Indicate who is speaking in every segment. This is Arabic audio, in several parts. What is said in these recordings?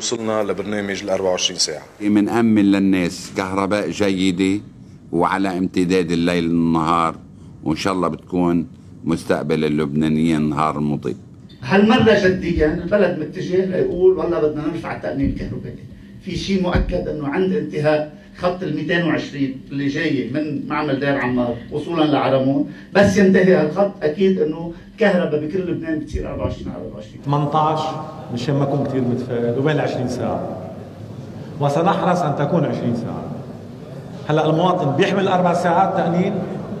Speaker 1: وصلنا لبرنامج ال 24 ساعة.
Speaker 2: بنأمن للناس كهرباء جيدة وعلى امتداد الليل والنهار وإن شاء الله بتكون مستقبل اللبنانيين نهار مضيء
Speaker 3: هالمرة جديا البلد متجه ليقول والله بدنا نرفع التأمين الكهربائي. في شيء مؤكد إنه عند انتهاء خط ال 220 اللي جاي من معمل دير عمار وصولا لعرمون. بس ينتهي هالخط أكيد إنه كهرباء بكل لبنان بتصير 24 على 24
Speaker 4: 18 مشان ما أكون كثير متفائل وبين 20 ساعة؟ وسنحرص أن تكون 20 ساعة. هلأ المواطن بيحمل أربع ساعات تامين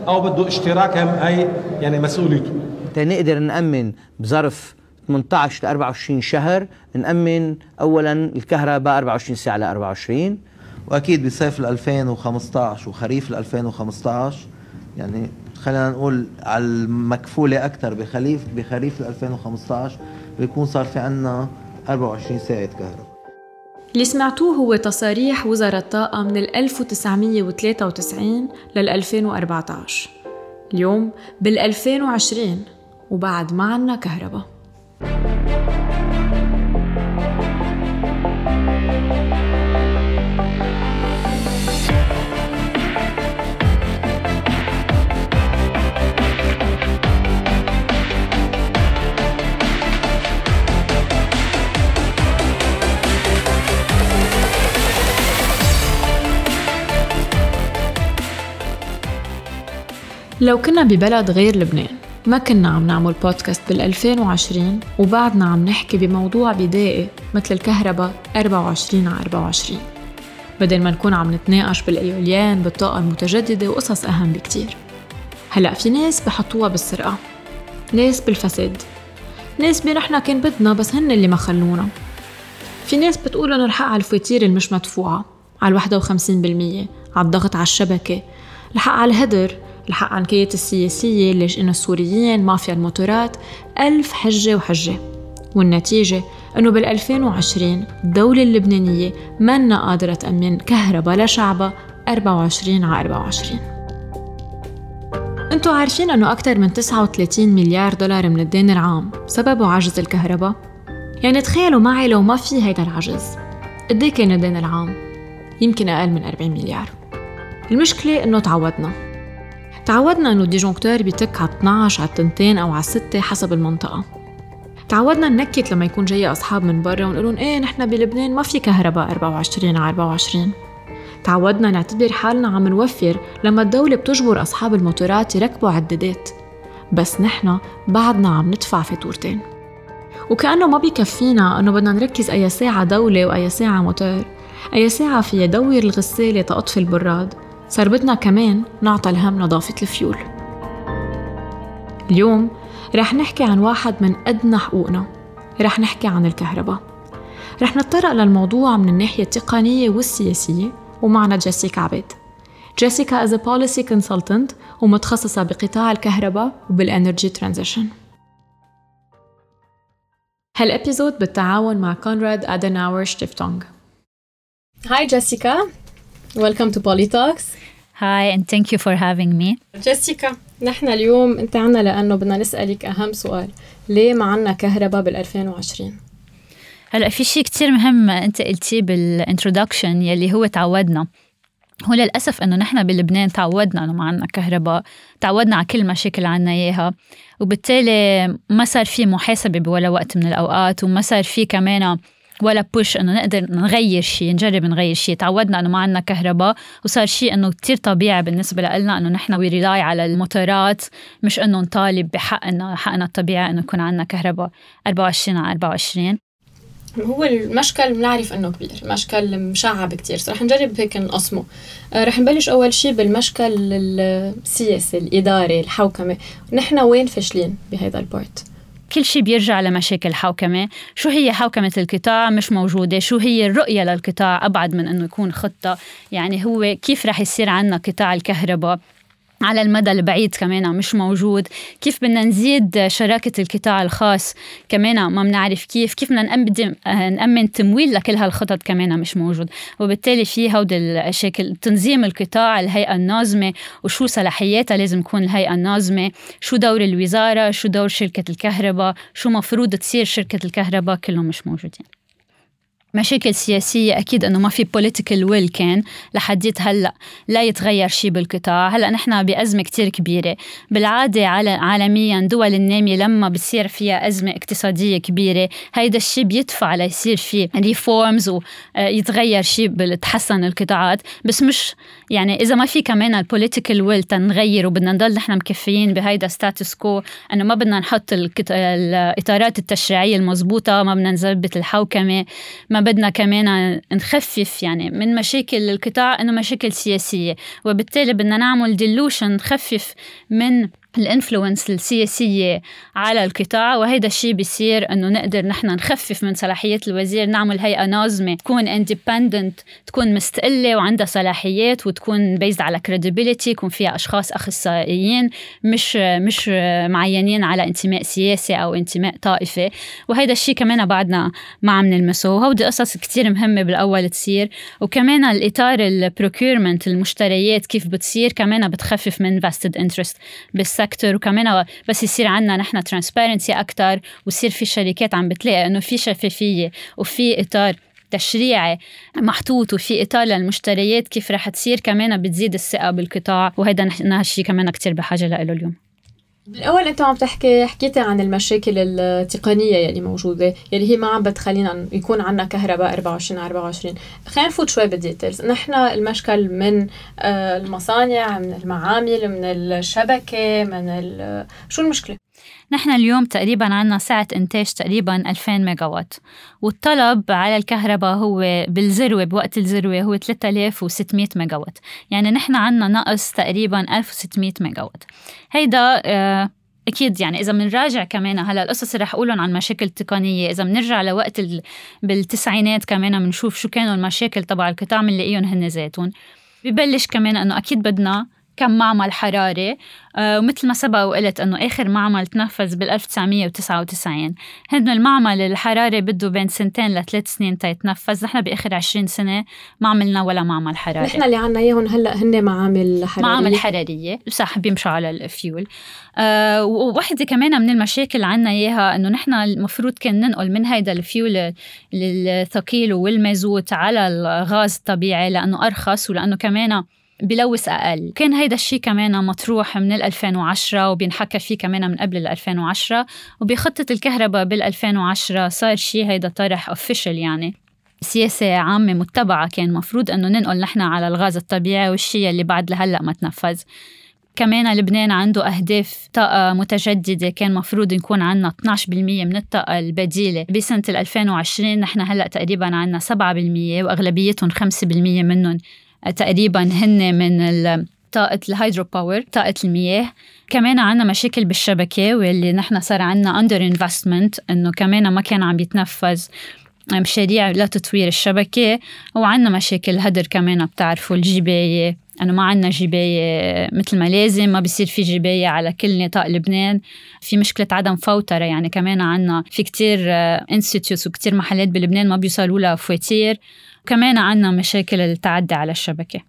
Speaker 4: أو بده اشتراك هم هي يعني مسؤوليته.
Speaker 5: تنقدر نأمن بظرف 18 ل 24 شهر نأمن اولا الكهرباء 24 ساعة ل 24
Speaker 6: وأكيد بصيف 2015 وخريف 2015 يعني خلينا نقول على المكفولة أكثر بخريف بخريف 2015 بيكون صار في عنا 24 ساعة كهرباء
Speaker 7: اللي سمعتوه هو تصاريح وزارة الطاقة من 1993 لل 2014 اليوم بال 2020 وبعد ما عنا كهرباء. لو كنا ببلد غير لبنان ما كنا عم نعمل بودكاست بال 2020 وبعدنا عم نحكي بموضوع بدائي مثل الكهرباء 24 على 24 بدل ما نكون عم نتناقش بالأيوليان بالطاقة المتجددة وقصص أهم بكتير. هلأ في ناس بحطوها بالسرقة ناس بالفساد ناس بنحنا كان بدنا بس هن اللي ما خلونا. في ناس بتقول إنه الحق على الفواتير المش مدفوعة على 51% على الضغط على الشبكة الحق على الهدر الحق عن كية السياسية ليش إنه السوريين مافيا الموتورات ألف حجة وحجة. والنتيجة إنه بال 2020 الدولة اللبنانية منا قادرة تأمن كهرباء لشعبها 24 على 24 أنتوا عارفين إنه أكثر من 39 مليار دولار من الدين العام سببه عجز الكهرباء؟ يعني تخيلوا معي لو ما في هيدا العجز. قد كان الدين العام؟ يمكن أقل من 40 مليار. المشكلة إنه تعودنا. تعودنا إنه الديجونكتور بيتك على 12 على التنتين أو على الستة حسب المنطقة. تعودنا ننكت لما يكون جاي أصحاب من برا ونقول لهم إيه نحن بلبنان ما في كهرباء 24 على 24 تعودنا نعتبر حالنا عم نوفر لما الدولة بتجبر أصحاب الموتورات يركبوا عدادات بس نحن بعدنا عم ندفع فاتورتين. وكأنه ما بيكفينا أنه بدنا نركز أي ساعة دولة وأي ساعة موتور. أي ساعة فيها دور الغسالة تأطفي البراد. صار بدنا كمان نعطى الهم نظافة الفيول. اليوم رح نحكي عن واحد من أدنى حقوقنا. رح نحكي عن الكهرباء. رح نتطرق للموضوع من الناحية التقنية والسياسية ومعنا جيسيكا عبيد. جيسيكا is policy consultant ومتخصصة بقطاع الكهرباء وبال energy transition هال episode بالتعاون مع كونراد ادناور شتيفتونغ hi جيسيكا. Welcome to Poly Talks.
Speaker 8: Hi and thank you for having me.
Speaker 7: جيسيكا نحن اليوم انت عنا لأنه بدنا نسألك أهم سؤال ليه ما عنا كهرباء بال 2020
Speaker 8: هلا في شيء كتير مهم أنت قلتيه بال introduction يلي هو تعودنا هو للأسف إنه نحن بلبنان تعودنا إنه ما عنا كهرباء تعودنا على كل مشاكل عنا إياها وبالتالي ما صار في محاسبة بولا وقت من الأوقات وما صار في كمان ولا push إنه نقدر نغير شيء نجرب نغير شيء تعودنا إنه ما عندنا كهرباء وصار شيء إنه كتير طبيعي بالنسبة لنا إنه نحن we rely على الموتورات مش إنه نطالب بحقنا حقنا الطبيعي إنه يكون عندنا كهرباء 24 على 24
Speaker 7: هو المشكل بنعرف إنه كبير مشكل مشعب كتير. رح نجرب هيك نقسمه آه، رح نبلش أول شيء بالمشكل السياسي الإداري الحوكمة. نحن وين فاشلين بهذا البارت
Speaker 8: كل شيء بيرجع لمشاكل حوكمة. شو هي حوكمة القطاع؟ مش موجودة. شو هي الرؤية للقطاع؟ أبعد من أنه يكون خطة. يعني هو كيف رح يصير عنا قطاع الكهرباء؟ على المدى البعيد كمان مش موجود. كيف بدنا نزيد شراكة القطاع الخاص كمان ما بنعرف كيف؟ كيف بدنا نقدم نأمن تمويل لكل هالخطط كمان مش موجود. وبالتالي في هود الاشياء تنظيم القطاع الهيئة الناظمة وشو صلاحياتها لازم تكون الهيئة الناظمة شو دور الوزارة شو دور شركة الكهرباء شو مفروض تصير شركة الكهرباء كلهم مش موجودين. مشاكل سياسية أكيد إنه ما في political will كان لحديت هلأ لا يتغير شيء بالقطاع. هلأ نحن بأزمة كتير كبيرة. بالعادة عالميا دول النامية لما بتصير فيها أزمة اقتصادية كبيرة هيدا الشيء بيدفع ليصير في reforms ويتغير شيء بتحسن القطاعات. بس مش يعني إذا ما في كمان ال political will تنغير وبدنا نضل نحن مكفيين بهيدا status quo إنه ما بدنا نحط الإطارات التشريعية المضبوطة ما بدنا نظبط الحوكمة ما بدنا كمان نخفف يعني من مشاكل القطاع إنه مشاكل سياسية. وبالتالي بدنا نعمل dilution نخفف من ال influence السياسية على القطاع وهذا الشيء بيصير إنه نقدر نحن نخفف من صلاحيات الوزير نعمل هيئة ناظمة تكون independent تكون مستقلة وعندها صلاحيات وتكون based على credibility يكون فيها أشخاص أخصائيين مش مش معينين على انتماء سياسي أو انتماء طائفي. وهذا الشيء كمان بعدنا ما عم نلمسه. وهودي قصص كتير مهمة بالأول تصير. وكمان الإطار ال procurement المشتريات كيف بتصير كمان بتخفف من vested interest بال sector وكمان بس يصير عندنا نحن transparency أكثر ويصير في شركات عم بتلاقي إنه في شفافية وفي إطار تشريعي محطوط وفي إطار للمشتريات كيف رح تصير. كمان بتزيد الثقة بالقطاع وهذا نحن هالشيء كمان كثير بحاجة له اليوم.
Speaker 7: بالأول أنت عم تحكي حكيتي عن المشاكل التقنية يلي موجودة يلي هي ما عم بتخلينا يكون عندنا كهرباء 24 على 24 خلينا نفوت شوي بال details. نحن المشكل من آه، المصانع من المعامل من الشبكة من شو المشكلة؟
Speaker 8: نحن اليوم تقريبا عندنا سعة إنتاج تقريبا 2000 ميجا وات والطلب على الكهرباء هو بالذروة بوقت الذروة هو 3600 ميجا وات يعني نحن عندنا نقص تقريبا 1600 ميجا وات هيدا آه أكيد يعني إذا بنراجع كمان هلأ القصص اللي رح أقولهم عن مشاكل تقنية. إذا بنرجع لوقت ال... بالتسعينات كمان بنشوف شو كانوا المشاكل تبع القطاع بنلاقيهم هن ذاتهم ببلش كمان إنه أكيد بدنا كم معمل حراري آه، ومثل ما سبق وقلت إنه آخر معمل تنفذ بال 1999 هن المعمل الحراري بده بين سنتين لثلاث سنين تيتنفذ نحن بآخر 20 سنة ما عملنا ولا معمل حراري.
Speaker 7: نحن اللي عنا إياهم هلأ هن معامل حرارية.
Speaker 8: معامل حرارية صح بيمشوا على الفيول. آه ووحدة كمان من المشاكل عنا إياها إنه نحن المفروض كان ننقل من هيدا الفيول الثقيل والمازوت على الغاز الطبيعي لأنه أرخص ولأنه كمان بلوث أقل. كان هيدا الشيء كمان مطروح من 2010 وبينحكى فيه كمان من قبل 2010 وبخطة الكهرباء بال 2010 صار شيء هيدا طرح official يعني. سياسة عامة متبعة كان مفروض أنه ننقل نحن على الغاز الطبيعي والشيء اللي بعد لهلأ ما تنفذ. كمان لبنان عنده أهداف طاقة متجددة كان مفروض يكون عندنا 12% من الطاقة البديلة. بسنة 2020 نحن هلأ تقريبا عندنا 7% وأغلبيتهم 5% منهم. تقريبا هن من طاقة ال hydropower طاقة المياه. كمان عنا مشاكل بالشبكة واللي نحن صار عنا underinvestment إنه كمان ما كان عم يتنفذ مشاريع لتطوير الشبكة. وعنا مشاكل هدر كمان بتعرفوا الجباية إنه ما عندنا جباية مثل ما لازم ما بيصير في جباية على كل نطاق لبنان. في مشكلة عدم فوترة يعني كمان عنا في كتير institutes وكتير محلات بلبنان ما بيوصلوا لها فواتير كمان عندنا مشاكل التعدي على الشبكة.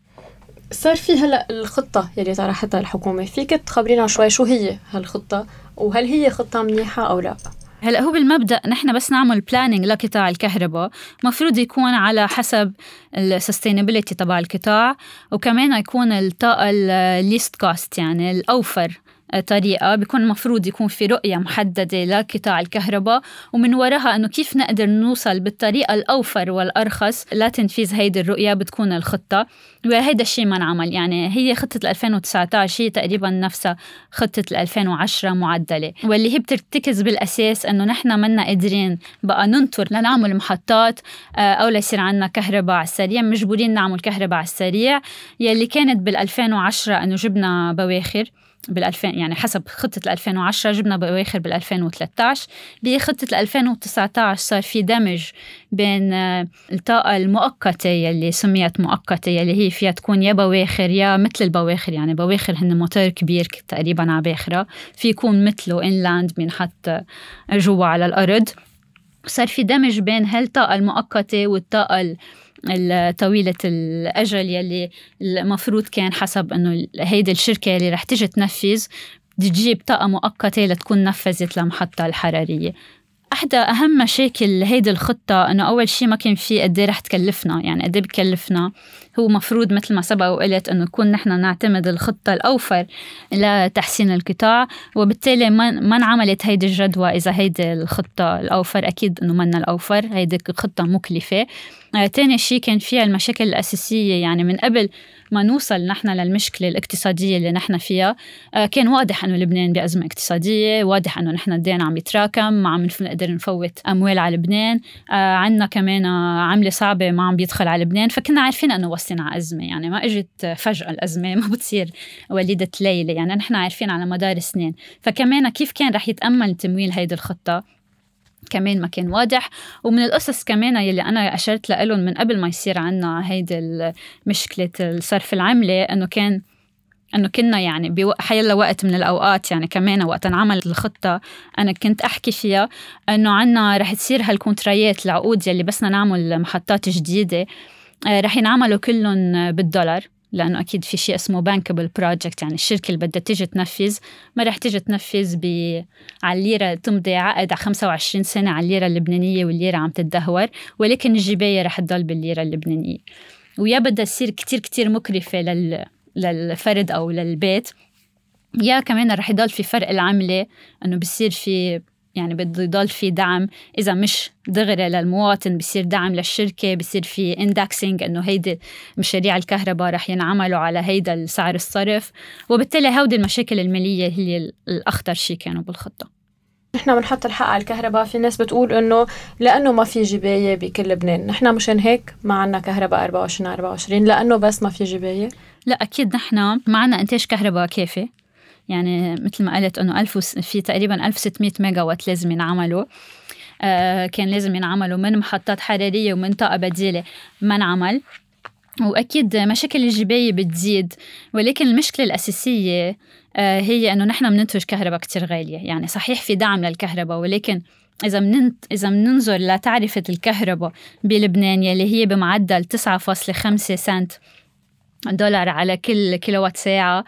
Speaker 7: صار في هلا الخطة يلي طرحتها الحكومة. فيك تخبرينا شوي شو هي هالخطة؟ وهل هي خطة منيحة أو لا؟
Speaker 8: هلا هو بالمبدأ نحن بس نعمل planning لقطاع الكهرباء. مفروض يكون على حسب ال sustainability تبع القطاع وكمان يكون الطاقه ال least cost يعني الأوفر. طريقة بيكون المفروض يكون في رؤية محددة لقطاع الكهرباء ومن وراها أنه كيف نقدر نوصل بالطريقة الأوفر والأرخص لتنفيذ هيدي الرؤية بتكون الخطة. وهيدا الشيء ما انعمل يعني هي خطة 2019 هي تقريبا نفسها خطة 2010 معدلة. واللي هي بترتكز بالأساس أنه نحن منا قادرين بقى ننطر لنعمل محطات آه، أو ليصير عنا كهرباء على السريع مجبورين نعمل كهرباء على السريع. يلي كانت بال 2010 أنه جبنا بواخر. بال 2000 يعني حسب خطة 2010 جبنا بأواخر بال 2013 بخطة 2019 صار في دمج بين آه، الطاقة المؤقتة يلي سميت مؤقتة يلي هي فيها تكون يا بواخر يا مثل البواخر. يعني بواخر هن موتور كبير تقريبا على باخرة. في يكون مثله انلاند بينحط جوا على الأرض. صار في دمج بين هالطاقة المؤقتة والطاقة طويلة الأجل يلي المفروض كان حسب أنه هيدي الشركة اللي رح تجي تنفذ تجيب طاقة مؤقتة لتكون نفذت المحطة الحرارية. أحدى أهم مشاكل هيدي الخطة إنه أول شيء ما كان في قد إيه رح تكلفنا يعني قد إيه بكلفنا؟ هو مفروض مثل ما سبق وقلت إنه نكون نحن نعتمد الخطة الأوفر لتحسين القطاع وبالتالي ما انعملت هيدي الجدوى إذا هيدي الخطة الأوفر أكيد إنه منا الأوفر هيدي خطة مكلفة. آه، تاني شيء كان فيها المشاكل الأساسية يعني من قبل ما نوصل نحن للمشكلة الاقتصادية اللي نحن فيها آه، كان واضح أنه لبنان بأزمة اقتصادية واضح أنه نحن الدين عم يتراكم ما عم نقدر نفوت أموال على لبنان آه، عندنا كمان عملة صعبة ما عم بيدخل على لبنان فكنا عارفين أنه على أزمة يعني ما إجت فجأة الأزمة ما بتصير وليدة ليلة يعني نحن عارفين على مدار سنين. فكمان كيف كان رح يتأمل تمويل هيدي الخطة؟ كمان ما كان واضح. ومن القصص كمان يلي أنا أشرت لهم من قبل ما يصير عنا هيدي مشكلة الصرف العملة إنه كان إنه كنا يعني بحيلا وقت من الأوقات يعني كمان وقت انعملت الخطة أنا كنت أحكي فيها إنه عنا رح تصير هالكونترايات العقود يلي بسنا نعمل محطات جديدة. رح ينعملوا كلهم بالدولار لأنه أكيد في شيء اسمه bankable project يعني الشركة اللي بدها تيجي تنفذ ما رح تيجي تنفذ ب على الليرة تمضي عقد على 25 سنة على الليرة اللبنانية والليرة عم تتدهور ولكن الجبايه رح تضل بالليرة اللبنانية. ويا بدها تصير كتير كتير مكلفة لل للفرد أو للبيت. يا كمان رح يضل في فرق العملة إنه بصير في يعني بده يضل في دعم. إذا مش دغري للمواطن بصير دعم للشركة بصير في indexing إنه هيدي مشاريع الكهرباء رح ينعملوا على هيدا سعر الصرف. وبالتالي هودي المشاكل المالية هي الأخطر شيء كانوا بالخطة.
Speaker 7: نحن بنحط الحق على الكهرباء. في ناس بتقول إنه لأنه ما في جباية بكل لبنان. نحن مشان هيك ما عنا كهرباء 24 24 لأنه بس ما في جباية.
Speaker 8: لا أكيد نحن ما عنا إنتاج كهرباء كافي. يعني مثل ما قلت إنه 1000 في تقريبا 1600 ميجا وات لازم ينعملوا. آه كان لازم ينعملوا من محطات حرارية ومن طاقة بديلة ما انعمل. وأكيد مشاكل الجباية بتزيد ولكن المشكلة الأساسية آه هي إنه نحن بننتج كهرباء كتير غالية. يعني صحيح في دعم للكهرباء ولكن إذا مننت إذا بننظر لتعرفة الكهرباء بلبنان يلي هي بمعدل 9.5 سنت دولار على كل كيلووات ساعة.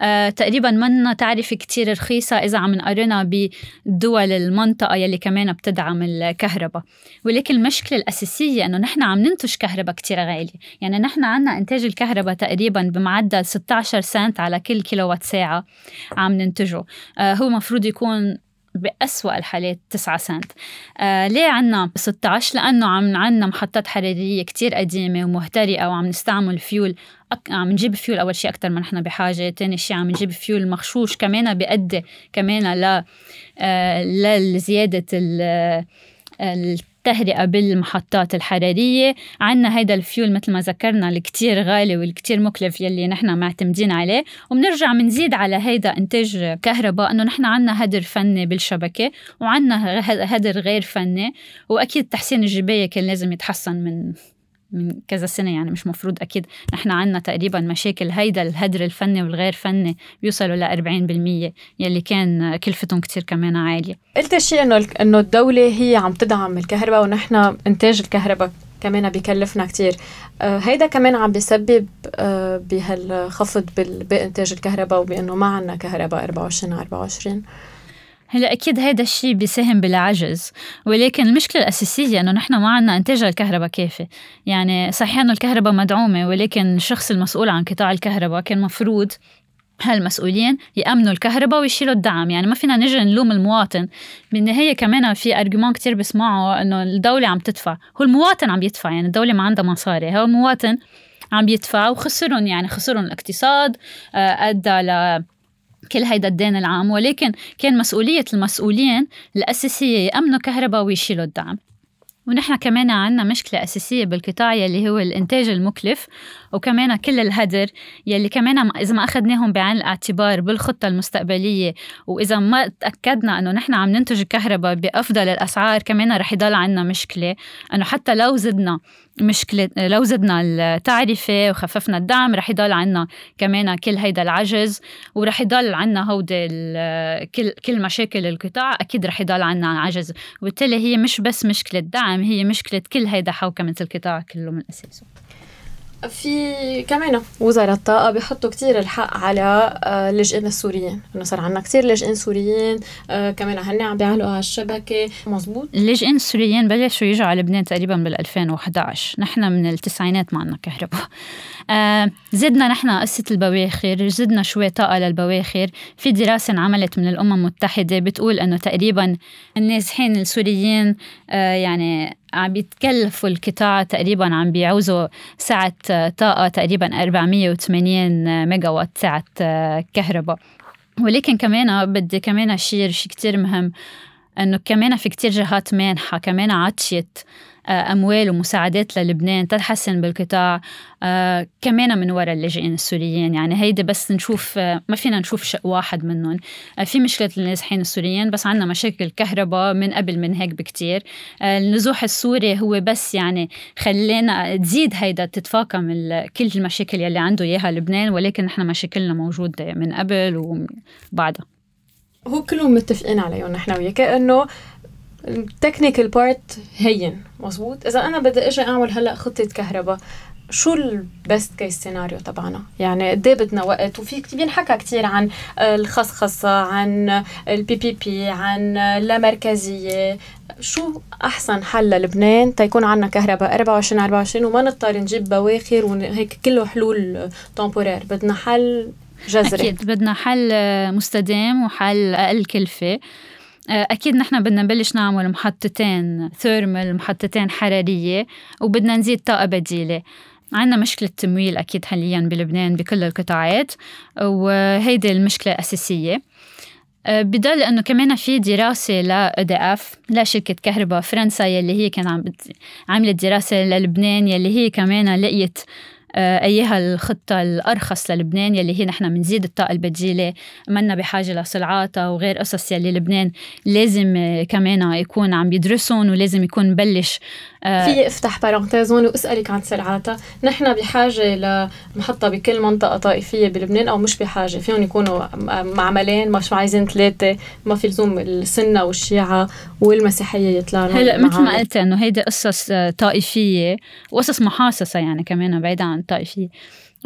Speaker 8: آه تقريبا منا تعرفة كتير رخيصة إذا عم نقارنها بدول المنطقة يلي كمان بتدعم الكهرباء. ولكن المشكلة الأساسية إنه نحن عم ننتج كهرباء كتير غالية. يعني نحن عنا إنتاج الكهرباء تقريبا بمعدل 16 سنت على كل كيلووات ساعة عم ننتجه. آه هو مفروض يكون بأسوأ الحالات 9 سنت. آه ليه عنا 16 لأنه عم عنا محطات حرارية كتير قديمة ومهترئة وعم نستعمل فيول أك... عم نجيب فيول أول شيء أكتر ما نحن بحاجة تاني شيء عم نجيب فيول مغشوش كمان بيأدي كمان ل آه لزيادة ال التهرئة بالمحطات الحرارية. عنا هيدا الفيول مثل ما ذكرنا الكتير غالي والكتير مكلف يلي نحن معتمدين عليه. وبنرجع بنزيد على هيدا إنتاج كهرباء إنه نحن عنا هدر فني بالشبكة وعنا هدر غير فني. وأكيد تحسين الجباية كان لازم يتحسن من من كذا سنة يعني مش مفروض أكيد. نحن عنا تقريبا مشاكل هيدا الهدر الفني والغير فني بيوصلوا ل 40% يلي كان كلفتهم كتير كمان عالية.
Speaker 7: قلت شيء إنه إنه الدولة هي عم تدعم الكهرباء ونحن إنتاج الكهرباء كمان بيكلفنا كتير. آه هيدا كمان عم بيسبب آه بهالخفض بإنتاج الكهرباء وبأنه ما عنا كهرباء 24 على 24
Speaker 8: هلا أكيد هيدا الشيء بيساهم بالعجز ولكن المشكلة الأساسية إنه نحن ما عندنا إنتاج الكهرباء كافي. يعني صحيح إنه الكهرباء مدعومة ولكن الشخص المسؤول عن قطاع الكهرباء كان مفروض هالمسؤولين يأمنوا الكهرباء ويشيلوا الدعم. يعني ما فينا نجي نلوم المواطن. بالنهاية كمان في أرجومان كتير بسمعه إنه الدولة عم تدفع. هو المواطن عم يدفع يعني الدولة ما عندها مصاري. هو المواطن عم يدفع وخسرهم يعني خسرهم الاقتصاد آه، أدى ل كل هيدا الدين العام ولكن كان مسؤولية المسؤولين الأساسية يأمنوا كهرباء ويشيلوا الدعم. ونحن كمان عنا مشكلة أساسية بالقطاع يلي هو الإنتاج المكلف. وكمان كل الهدر يلي كمان إذا ما أخذناهم بعين الاعتبار بالخطة المستقبلية وإذا ما تأكدنا إنه نحن عم ننتج الكهرباء بأفضل الأسعار كمان رح يضل عنا مشكلة. إنه حتى لو زدنا مشكلة لو زدنا التعرفة وخففنا الدعم رح يضل عنا كمان كل هيدا العجز ورح يضل عنا هودي كل كل مشاكل القطاع أكيد رح يضل عنا عجز. وبالتالي هي مش بس مشكلة دعم هي مشكلة كل هيدا حوكمة القطاع كله من أساسه.
Speaker 7: في كمان وزراء الطاقة بيحطوا كتير الحق على آه، اللاجئين السوريين إنه صار عندنا كتير لاجئين سوريين آه، كمان هن عم بيعلقوا على الشبكة مزبوط
Speaker 8: اللاجئين السوريين بلشوا يجوا على لبنان تقريبا بال 2011 نحن من التسعينات ما عندنا كهرباء. آه زدنا نحن قصة البواخر زدنا شوي طاقة للبواخر. في دراسة انعملت من الأمم المتحدة بتقول أنه تقريبا النازحين السوريين يعني عم بيتكلفوا القطاع تقريبا عم بيعوزوا سعة طاقة تقريبا 480 ميجا وات سعة كهرباء. ولكن كمان بدي كمان أشير شيء كتير مهم إنه كمان في كتير جهات مانحة كمان عطشت. آه، أموال ومساعدات للبنان تتحسن بالقطاع. آه، كمان من وراء اللاجئين السوريين يعني هيدي بس نشوف آه، ما فينا نشوف شق واحد منهم. في مشكلة النازحين السوريين بس عندنا مشاكل كهرباء من قبل من هيك بكتير. النزوح السوري هو بس يعني خلينا تزيد هيدا تتفاقم كل المشاكل يلي عنده إياها لبنان ولكن نحن مشاكلنا موجوده من قبل وبعدها
Speaker 7: هو كلهم متفقين عليهم نحن وياك إنه ال technical part هين مزبوط إذا أنا بدي إجي أعمل هلأ خطة كهرباء شو ال best case scenario تبعنا؟ يعني قد إيه بدنا وقت؟ وفي بينحكى كثير عن الخصخصة عن ال PPP عن اللامركزيه شو أحسن حل للبنان تيكون عندنا كهرباء 24 24 وما نضطر نجيب بواخر وهيك كله حلول temporaire بدنا حل جذري.
Speaker 8: أكيد بدنا حل مستدام وحل أقل كلفة. أكيد نحن بدنا نبلش نعمل محطتين thermal محطتين حرارية وبدنا نزيد طاقة بديلة. عندنا مشكلة تمويل أكيد حاليا بلبنان بكل القطاعات وهيدي المشكلة الأساسية آه، بضل إنه كمان في دراسة ل EDF لشركه كهرباء فرنسا يلي هي كان عم عملت دراسة للبنان يلي هي كمان لقيت آه، أيها الخطة الأرخص للبنان يلي هي نحن بنزيد الطاقة البديلة. منا بحاجة لسلعاتا وغير قصص يلي لبنان لازم آه، كمان يكون عم يدرسهم ولازم يكون بلش
Speaker 7: آه، في افتح parenthèse هون واسالك عن سلعاتا، نحن بحاجة لمحطه بكل منطقة طائفية بلبنان أو مش بحاجة، فيهم يكونوا معملين مش عايزين ثلاثة، ما في لزوم السنة والشيعة والمسيحية يطلعوا
Speaker 8: هلا مثل ما قلت إنه هيدي قصص طائفية وقصص محاصصة يعني كمان بعيدا عن الطائفية.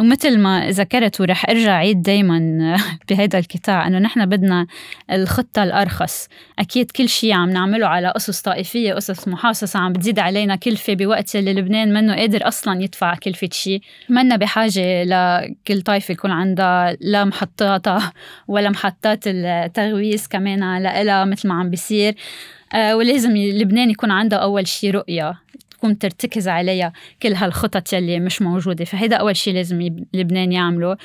Speaker 8: ومثل ما ذكرت ورح أرجع عيد دايما بهيدا القطاع إنه نحن بدنا الخطة الأرخص. أكيد كل شيء عم نعمله على قصص طائفية قصص محاصصة عم بتزيد علينا كلفه بوقت اللي لبنان منه قادر أصلا يدفع كلفه شيء. منا بحاجة لكل طائفة يكون عندها لا محطاتها ولا محطات التغويز كمان لها مثل ما عم بيصير. آه، ولازم لبنان يكون عنده أول شيء رؤية. تكون ترتكز عليها كل هالخطط يلي مش موجودة. فهيدا أول شيء لازم لبنان يعمله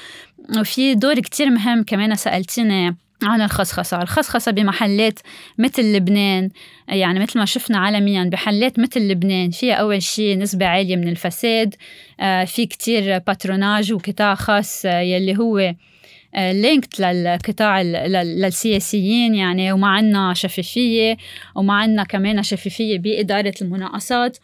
Speaker 8: وفي دور كتير مهم كمان سألتيني عن الخصخصة. الخصخصة بمحلات مثل لبنان يعني مثل ما شفنا عالميا بحلات مثل لبنان فيها أول شيء نسبة عالية من الفساد. آه، في كتير باتروناج وقطاع خاص آه، يلي هو آه، للقطاع للسياسيين يعني وما عنا شفافية وما عنا كمان شفافية بإدارة المناقصات.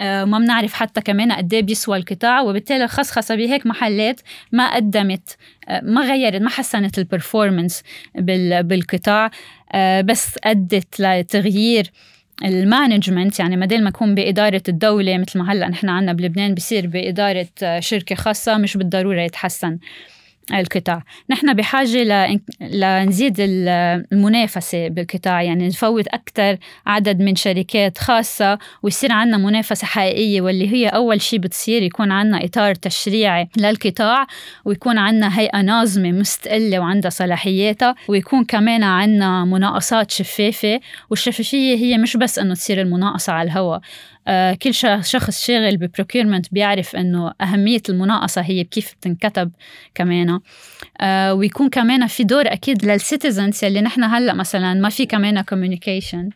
Speaker 8: آه، ما بنعرف حتى كمان قد إيه بيسوى القطاع وبالتالي الخصخصة بهيك محلات ما قدمت آه، ما غيرت ما حسنت البرفورمانس بالقطاع آه، بس أدت لتغيير المانجمنت. يعني بدل ما يكون بإدارة الدولة مثل ما هلأ نحن عنا بلبنان بصير بإدارة شركة خاصة مش بالضرورة يتحسن. القطاع. نحن بحاجة لنزيد المنافسة بالقطاع يعني نفوت أكثر عدد من شركات خاصة ويصير عنا منافسة حقيقية واللي هي أول شيء بتصير يكون عنا إطار تشريعي للقطاع ويكون عنا هيئة ناظمة مستقلة وعندها صلاحياتها ويكون كمان عنا مناقصات شفافة والشفافية هي مش بس أنه تصير المناقصة على الهواء. كل شخص شاغل ب procurement بيعرف إنه أهمية المناقصة هي كيف بتنكتب كمان آه، ويكون كمان في دور أكيد لل citizens يلي نحن هلأ مثلا ما في كمان communication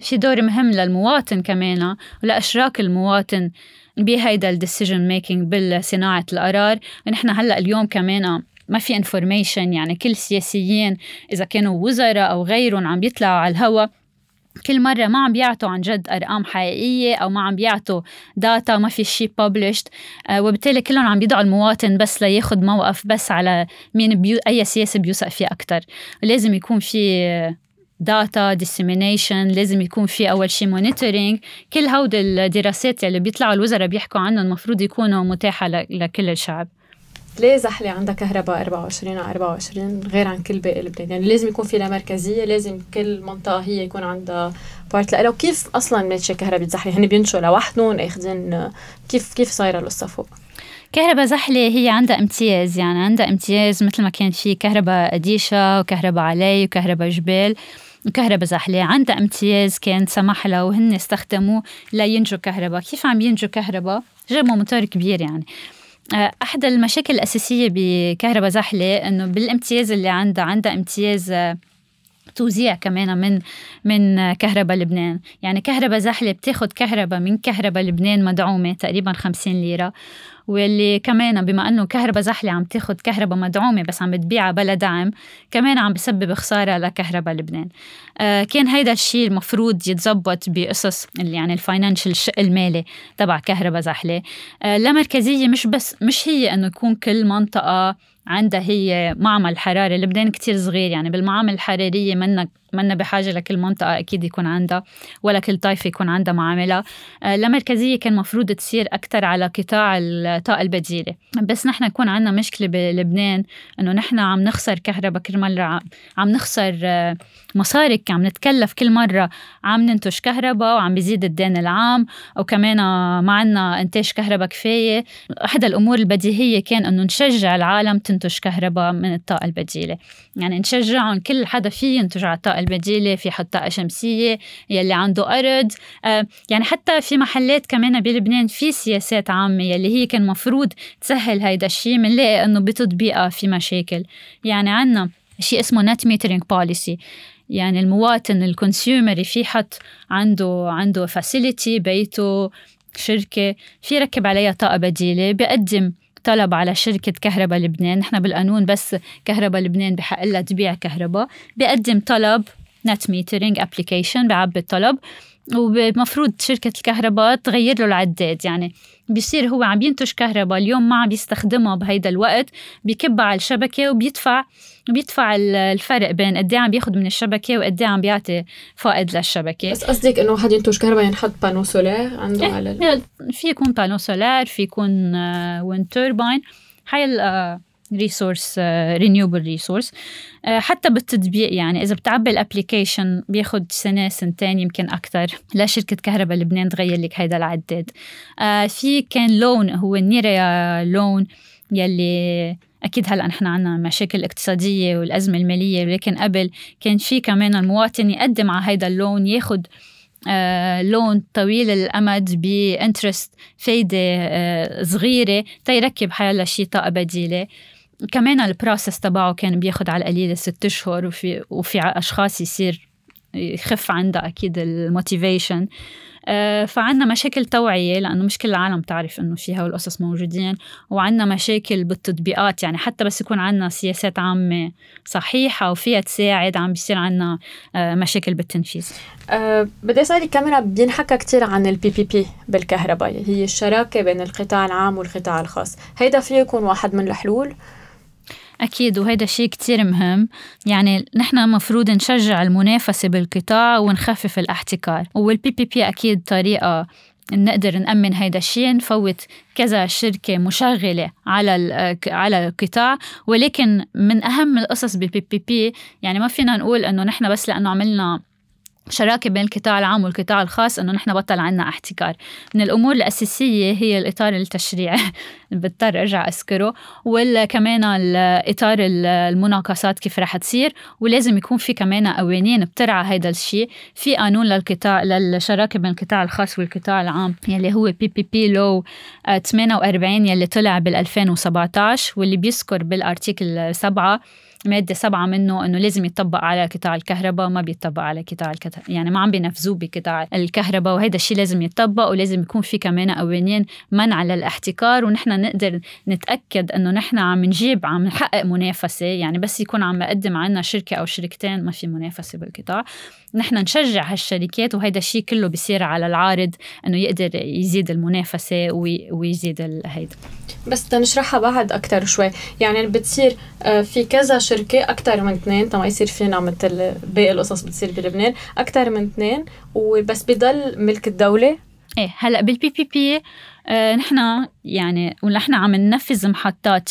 Speaker 8: في دور مهم للمواطن كمان ولأشراك المواطن بهيدا ال decision making بالصناعة القرار. نحن هلأ اليوم كمان ما في information يعني كل السياسيين إذا كانوا وزراء أو غيرهم عم بيطلعوا على الهواء كل مرة ما عم بيعطوا عن جد أرقام حقيقية أو ما عم بيعطوا data ما في شيء ببلشت آه وبالتالي كلهم عم بيدعوا المواطن بس لياخد موقف بس على مين و أي سياسة بيوثق فيه أكتر. لازم يكون في data dissemination لازم يكون في أول شيء monitoring كل هودي الدراسات اللي بيطلعوا الوزراء بيحكوا عنهم المفروض يكونوا متاحة لكل الشعب.
Speaker 7: ليه زحلة عندها كهرباء 24 على 24 غير عن كل باقي لبنان يعني لازم يكون في لها مركزية لازم كل منطقة هي يكون عندها بارت لها. وكيف أصلا ماشية كهرباء زحلة هن بينشوا لوحدهم أخذين كيف كيف صايرة القصة فوق
Speaker 8: كهرباء زحلة هي عندها امتياز يعني عندها امتياز مثل ما كان في كهرباء أديشة وكهرباء علي وكهرباء جبال وكهرباء زحلة. عندها امتياز كان سمح لها وهن استخدموه لينجوا كهرباء. كيف عم ينجوا كهرباء؟ جابوا موتور كبير يعني. آه، أحد المشاكل الأساسية بكهرباء زحلة إنه بالامتياز اللي عندها عندها امتياز آه، توزيع كمان من من كهرباء لبنان. يعني كهرباء زحلة بتاخد كهرباء من كهرباء لبنان مدعومة تقريبا 50 ليرة. واللي كمان بما إنه كهرباء زحلة عم تاخد كهرباء مدعومة بس عم بتبيعها بلا دعم كمان عم بسبب خسارة لكهرباء لبنان. آه كان هيدا الشيء المفروض يتزبط بقصص اللي يعني ال financial الشق المالي تبع كهرباء زحلة. آه لا مركزية مش بس مش هي إنه يكون كل منطقة عندها هي معمل حراري لبنان كتير صغير يعني بالمعامل الحرارية منا منا بحاجة لكل منطقة أكيد يكون عندها ولا كل طائفة يكون عندها معاملة. آه، المركزية كان مفروض تصير أكثر على قطاع الطاقة البديلة. بس نحن يكون عندنا مشكلة بلبنان إنه نحن عم نخسر كهرباء كل مرة عم نخسر آه، مصاري عم نتكلف كل مرة عم ننتج كهرباء وعم بيزيد الدين العام وكمان ما عندنا إنتاج كهرباء كفاية. أحد الأمور البديهية كان إنه نشجع العالم تنتج كهرباء من الطاقة البديلة. يعني نشجعهم كل حدا فيه ينتج على الطاقة البديلة في طاقة شمسية يلي عنده أرض. آه يعني حتى في محلات كمان بلبنان في سياسات عامة يلي هي كان مفروض تسهل هيدا الشيء بنلاقي إنه بتطبيقها في مشاكل. يعني عنا شيء اسمه net metering policy يعني المواطن ال consumer في حط عنده عنده facility بيته شركة في ركب عليها طاقة بديلة بيقدم طلب على شركة كهرباء لبنان. نحن بالقانون بس كهرباء لبنان بحق لها تبيع كهرباء. بيقدم طلب net metering application بعبي الطلب. ومفروض شركة الكهرباء تغير له العداد يعني بيصير هو عم ينتج كهرباء اليوم ما عم بيستخدمها بهيدا الوقت بيكبها على الشبكة وبيدفع بيدفع الفرق بين قد إيه عم بياخد من الشبكة وقد إيه عم بيعطي فائض للشبكة.
Speaker 7: بس قصدك إنه واحد ينتج كهرباء ينحط panneau solaire عنده إيه على
Speaker 8: في يكون panneau solaire في يكون wind turbine هاي resource renewable resource حتى بالتطبيق يعني إذا بتعبي ال application بياخد سنة سنتين يمكن أكثر لشركه كهرباء لبنان تغير لك هيدا العداد. Uh, في كان loan هو ال NEEREA loan يلي أكيد هلأ نحن عنا مشاكل اقتصادية والأزمة المالية. ولكن قبل كان في كمان المواطن يقدم على هيدا ال loan ياخد آه loan طويل الأمد ب interest فايدة آه صغيرة تيركب حيلا شي طاقة بديلة. كمان ال process تبعه كان بياخد على القليل ست أشهر وفي وفي أشخاص يصير يخف عندها أكيد ال motivation آه فعنا مشاكل توعية لأنه مش كل العالم تعرف إنه في هول القصص موجودين وعنا مشاكل بالتطبيقات. يعني حتى بس يكون عنا سياسات عامة صحيحة وفيها تساعد عم بيصير عنا آه مشاكل بالتنفيذ.
Speaker 7: أه بدي أسألك كمان بينحكى كثير عن ال PPP بالكهرباء هي الشراكة بين القطاع العام والقطاع الخاص. هيدا فيه يكون واحد من الحلول؟
Speaker 8: أكيد وهذا شيء كتير مهم. يعني نحن مفروض نشجع المنافسة بالقطاع ونخفف الاحتكار. وال PPP أكيد طريقة نقدر نأمن هيدا الشيء نفوت كذا شركة مشغلة على على القطاع. ولكن من أهم القصص بال PPP يعني ما فينا نقول إنه نحن بس لأنه عملنا شراكة بين القطاع العام والقطاع الخاص إنه نحن بطل عنا احتكار. من الأمور الأساسية هي الإطار التشريعي بضطر أرجع أذكره. ولا كمان الاطار المناقصات كيف رح تصير. ولازم يكون في كمان قوانين بترعى هذا الشيء. في قانون للقطاع للشراكة بين القطاع الخاص والقطاع العام يلي هو PPP law 48 يلي طلع بال 2017 واللي بيذكر بالأرتيكل 7 مادة سبعة منه إنه لازم يطبق على قطاع الكهرباء ما بيطبق على قطاع الكهرباء يعني ما عم بينفذوه بقطاع الكهرباء وهذا الشيء لازم يطبق ولازم يكون في كمان قوانين منع للاحتكار ونحن نقدر نتأكد إنه نحن عم نجيب عم نحقق منافسة يعني بس يكون عم نقدم عنا شركة أو شركتين ما في منافسة بالقطاع. نحن نشجع هالشركات وهذا الشيء كله بيصير على العارض إنه يقدر يزيد المنافسة ويزيد هيدا.
Speaker 7: بس تنشرحها بعد أكثر شوي. يعني بتصير آه، في كذا شركة أكثر من اثنين تما يصير فينا مثل باقي القصص بتصير بلبنان أكثر من اثنين وبس بضل ملك
Speaker 8: الدولة. إيه هلأ بال PPP آه نحن يعني ونحن عم ننفذ محطات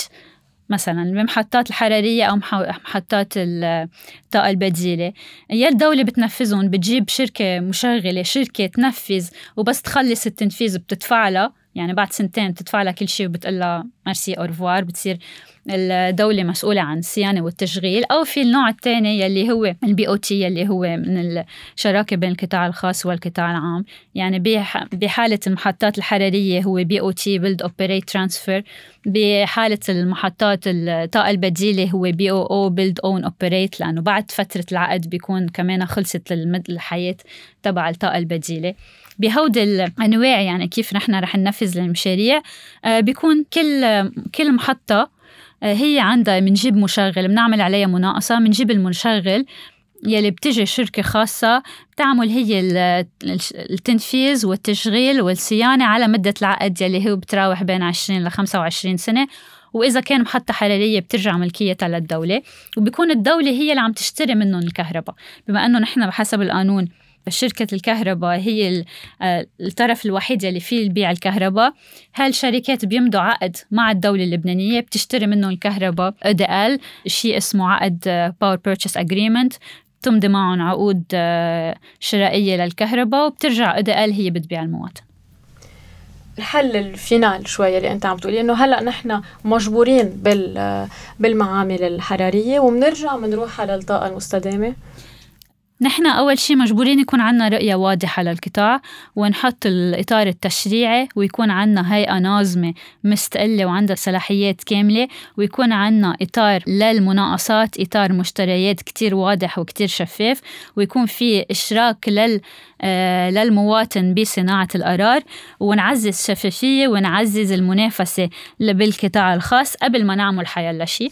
Speaker 8: مثلا المحطات الحرارية أو محطات الطاقة البديلة. يا الدولة بتنفذهم بتجيب شركة مشغلة شركة تنفذ وبس تخلص التنفيذ بتدفع لها. يعني بعد سنتين بتدفع لها كل شيء وبتقول لها merci au revoir بتصير الدولة مسؤولة عن الصيانة والتشغيل أو في النوع الثاني يلي هو ال BOT يلي هو من الشراكة بين القطاع الخاص والقطاع العام. يعني بحالة المحطات الحرارية هو BOT build operate transfer بحالة المحطات الطاقة البديلة هو BOO build own operate لأنه بعد فترة العقد بيكون كمان خلصت الحياة تبع الطاقة البديلة. بهودي الأنواع يعني كيف نحن رح ننفذ المشاريع آه، بيكون كل كل محطة هي عندها بنجيب مشغل بنعمل عليها مناقصة. بنجيب المشغل يلي بتجي شركة خاصة بتعمل هي التنفيذ والتشغيل والصيانة على مدة العقد يلي هو بتراوح بين 20 ل 25 سنة. وإذا كان محطة حرارية بترجع ملكيتها للدولة. وبيكون الدولة هي اللي عم تشتري منهم الكهرباء. بما أنه نحن بحسب القانون شركة الكهرباء هي آه، الطرف الوحيد اللي فيه يبيع الكهرباء. هالشركات بيمضوا عقد مع الدولة اللبنانية؟ بتشتري منهم الكهرباء EDL شيء اسمه عقد power purchase agreement تمضي معهم عقود آه، شرائية للكهرباء وبترجع EDL هي بتبيع المواطن
Speaker 7: الحل ال final شوية اللي أنت عم تقولي إنه هلأ نحن مجبورين بال آه، بالمعامل الحرارية وبنرجع بنروح على الطاقة المستدامة.
Speaker 8: نحن أول شيء مجبورين يكون عنا رؤية واضحة للقطاع ونحط الإطار التشريعي ويكون عنا هيئة ناظمة مستقلة وعندها صلاحيات كاملة ويكون عنا إطار للمناقصات إطار مشتريات كتير واضح وكتير شفاف ويكون في إشراك لل آه، للمواطن بصناعة القرار ونعزز الشفافية ونعزز المنافسة بالقطاع الخاص قبل ما نعمل حيلا شيء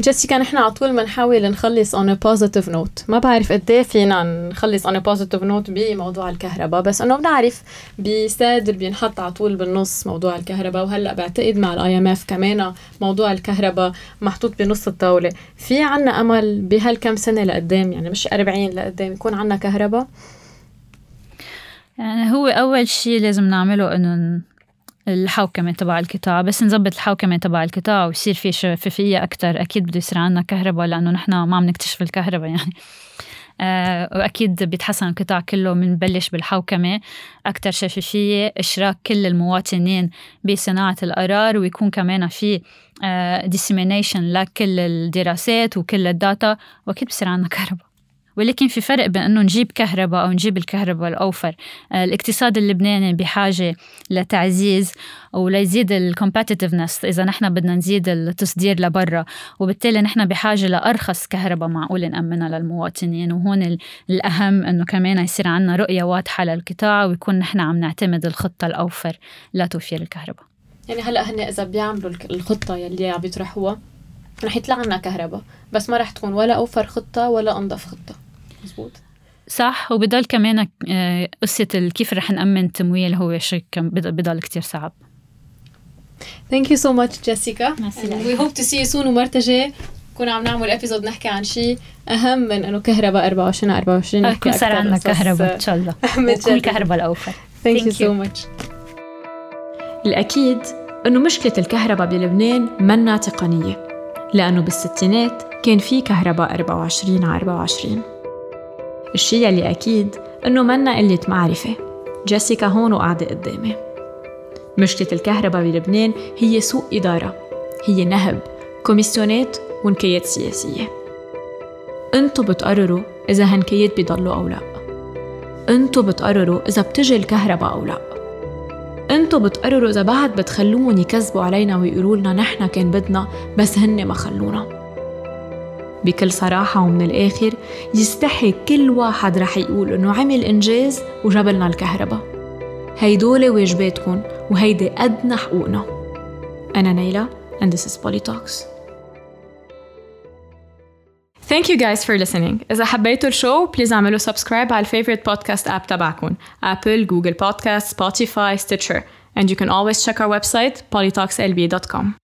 Speaker 7: جيسيكا نحن على طول بنحاول نخلص a positive note. ما بعرف قد إيه فينا نخلص a positive note بموضوع الكهرباء بس إنه بنعرف بصادر بينحط على طول بالنص موضوع الكهرباء. وهلأ بعتقد مع ال IMF كمان موضوع الكهرباء محطوط بنص الطاولة. في عنا أمل بهالكم سنة لقدام؟ يعني مش 40 لقدام يكون عنا كهرباء؟
Speaker 8: يعني هو أول شيء لازم نعمله إنه الحوكمة تبع القطاع بس نظبط الحوكمة تبع القطاع ويصير في شفافية أكتر. أكيد بده يصير عنا كهرباء لأنه نحن ما عم نكتشف الكهرباء يعني. آه وأكيد بيتحسن القطاع كله بنبلش بالحوكمة. أكتر شفافية إشراك كل المواطنين بصناعة القرار ويكون كمان في آه dissemination لكل الدراسات وكل الداتا. وأكيد بصير عنا كهرباء. ولكن في فرق بين انه نجيب كهرباء أو نجيب الكهرباء الأوفر. آه، الاقتصاد اللبناني بحاجة لتعزيز وليزيد الكومبتitiveness إذا نحن بدنا نزيد التصدير لبرا. وبالتالي نحن بحاجة لأرخص كهرباء معقول نأمنها للمواطنين. وهون الأهم إنه كمان يصير عندنا رؤية واضحة للقطاع ويكون نحن عم نعتمد الخطة الأوفر لتوفير الكهرباء.
Speaker 7: يعني هلأ هن إذا بيعملوا الخطة يلي عم بيطرحوها رح يطلع لنا كهرباء بس ما رح تكون ولا أوفر خطة ولا أنظف خطة. مزبوط
Speaker 8: صح وبضل كمان آه، قصة كيف رح نأمن التمويل هو شيء بضل كتير صعب.
Speaker 7: Thank you so much Jessica. we hope to see you soon ومرة جاي كنا عم نعمل ابيزود نحكي عن شيء أهم من إنه كهرباء 24 24
Speaker 8: نحكي يكون صار عندنا كهرباء إن شاء الله. وكل الكهرباء الأوفر.
Speaker 7: Thank, Thank you so much. الأكيد إنه مشكلة الكهرباء بلبنان منا تقنية لأنه بالستينات كان في كهرباء 24 على 24 الشي اللي أكيد إنه منا قلة معرفة. جيسيكا هون وقاعدة قدامي. مشكلة الكهرباء بلبنان هي سوء إدارة. هي نهب كوميسيونات ونكيات سياسية. انتو بتقرروا إذا هالنكيات بيضلوا أو لا. انتو بتقرروا إذا بتجي الكهرباء أو لا. انتو بتقرروا إذا بعد بتخلوهم يكذبوا علينا ويقولوا لنا نحن كان بدنا بس هن ما خلونا. بكل صراحة ومن الآخر يستحي كل واحد رح يقول إنه عمل إنجاز وجاب لنا الكهرباء هيدول واجباتكم وهيدي أدنى حقوقنا أنا نيلة and this is Polytalks Thank you guys for listening. إذا حبيتوا الشو بليز اعملوا سبسكرايب على الفيفورت بودكاست اب تبعكم Apple, Google Podcast, Spotify, Stitcher. And you can always check our website polytalkslb.com.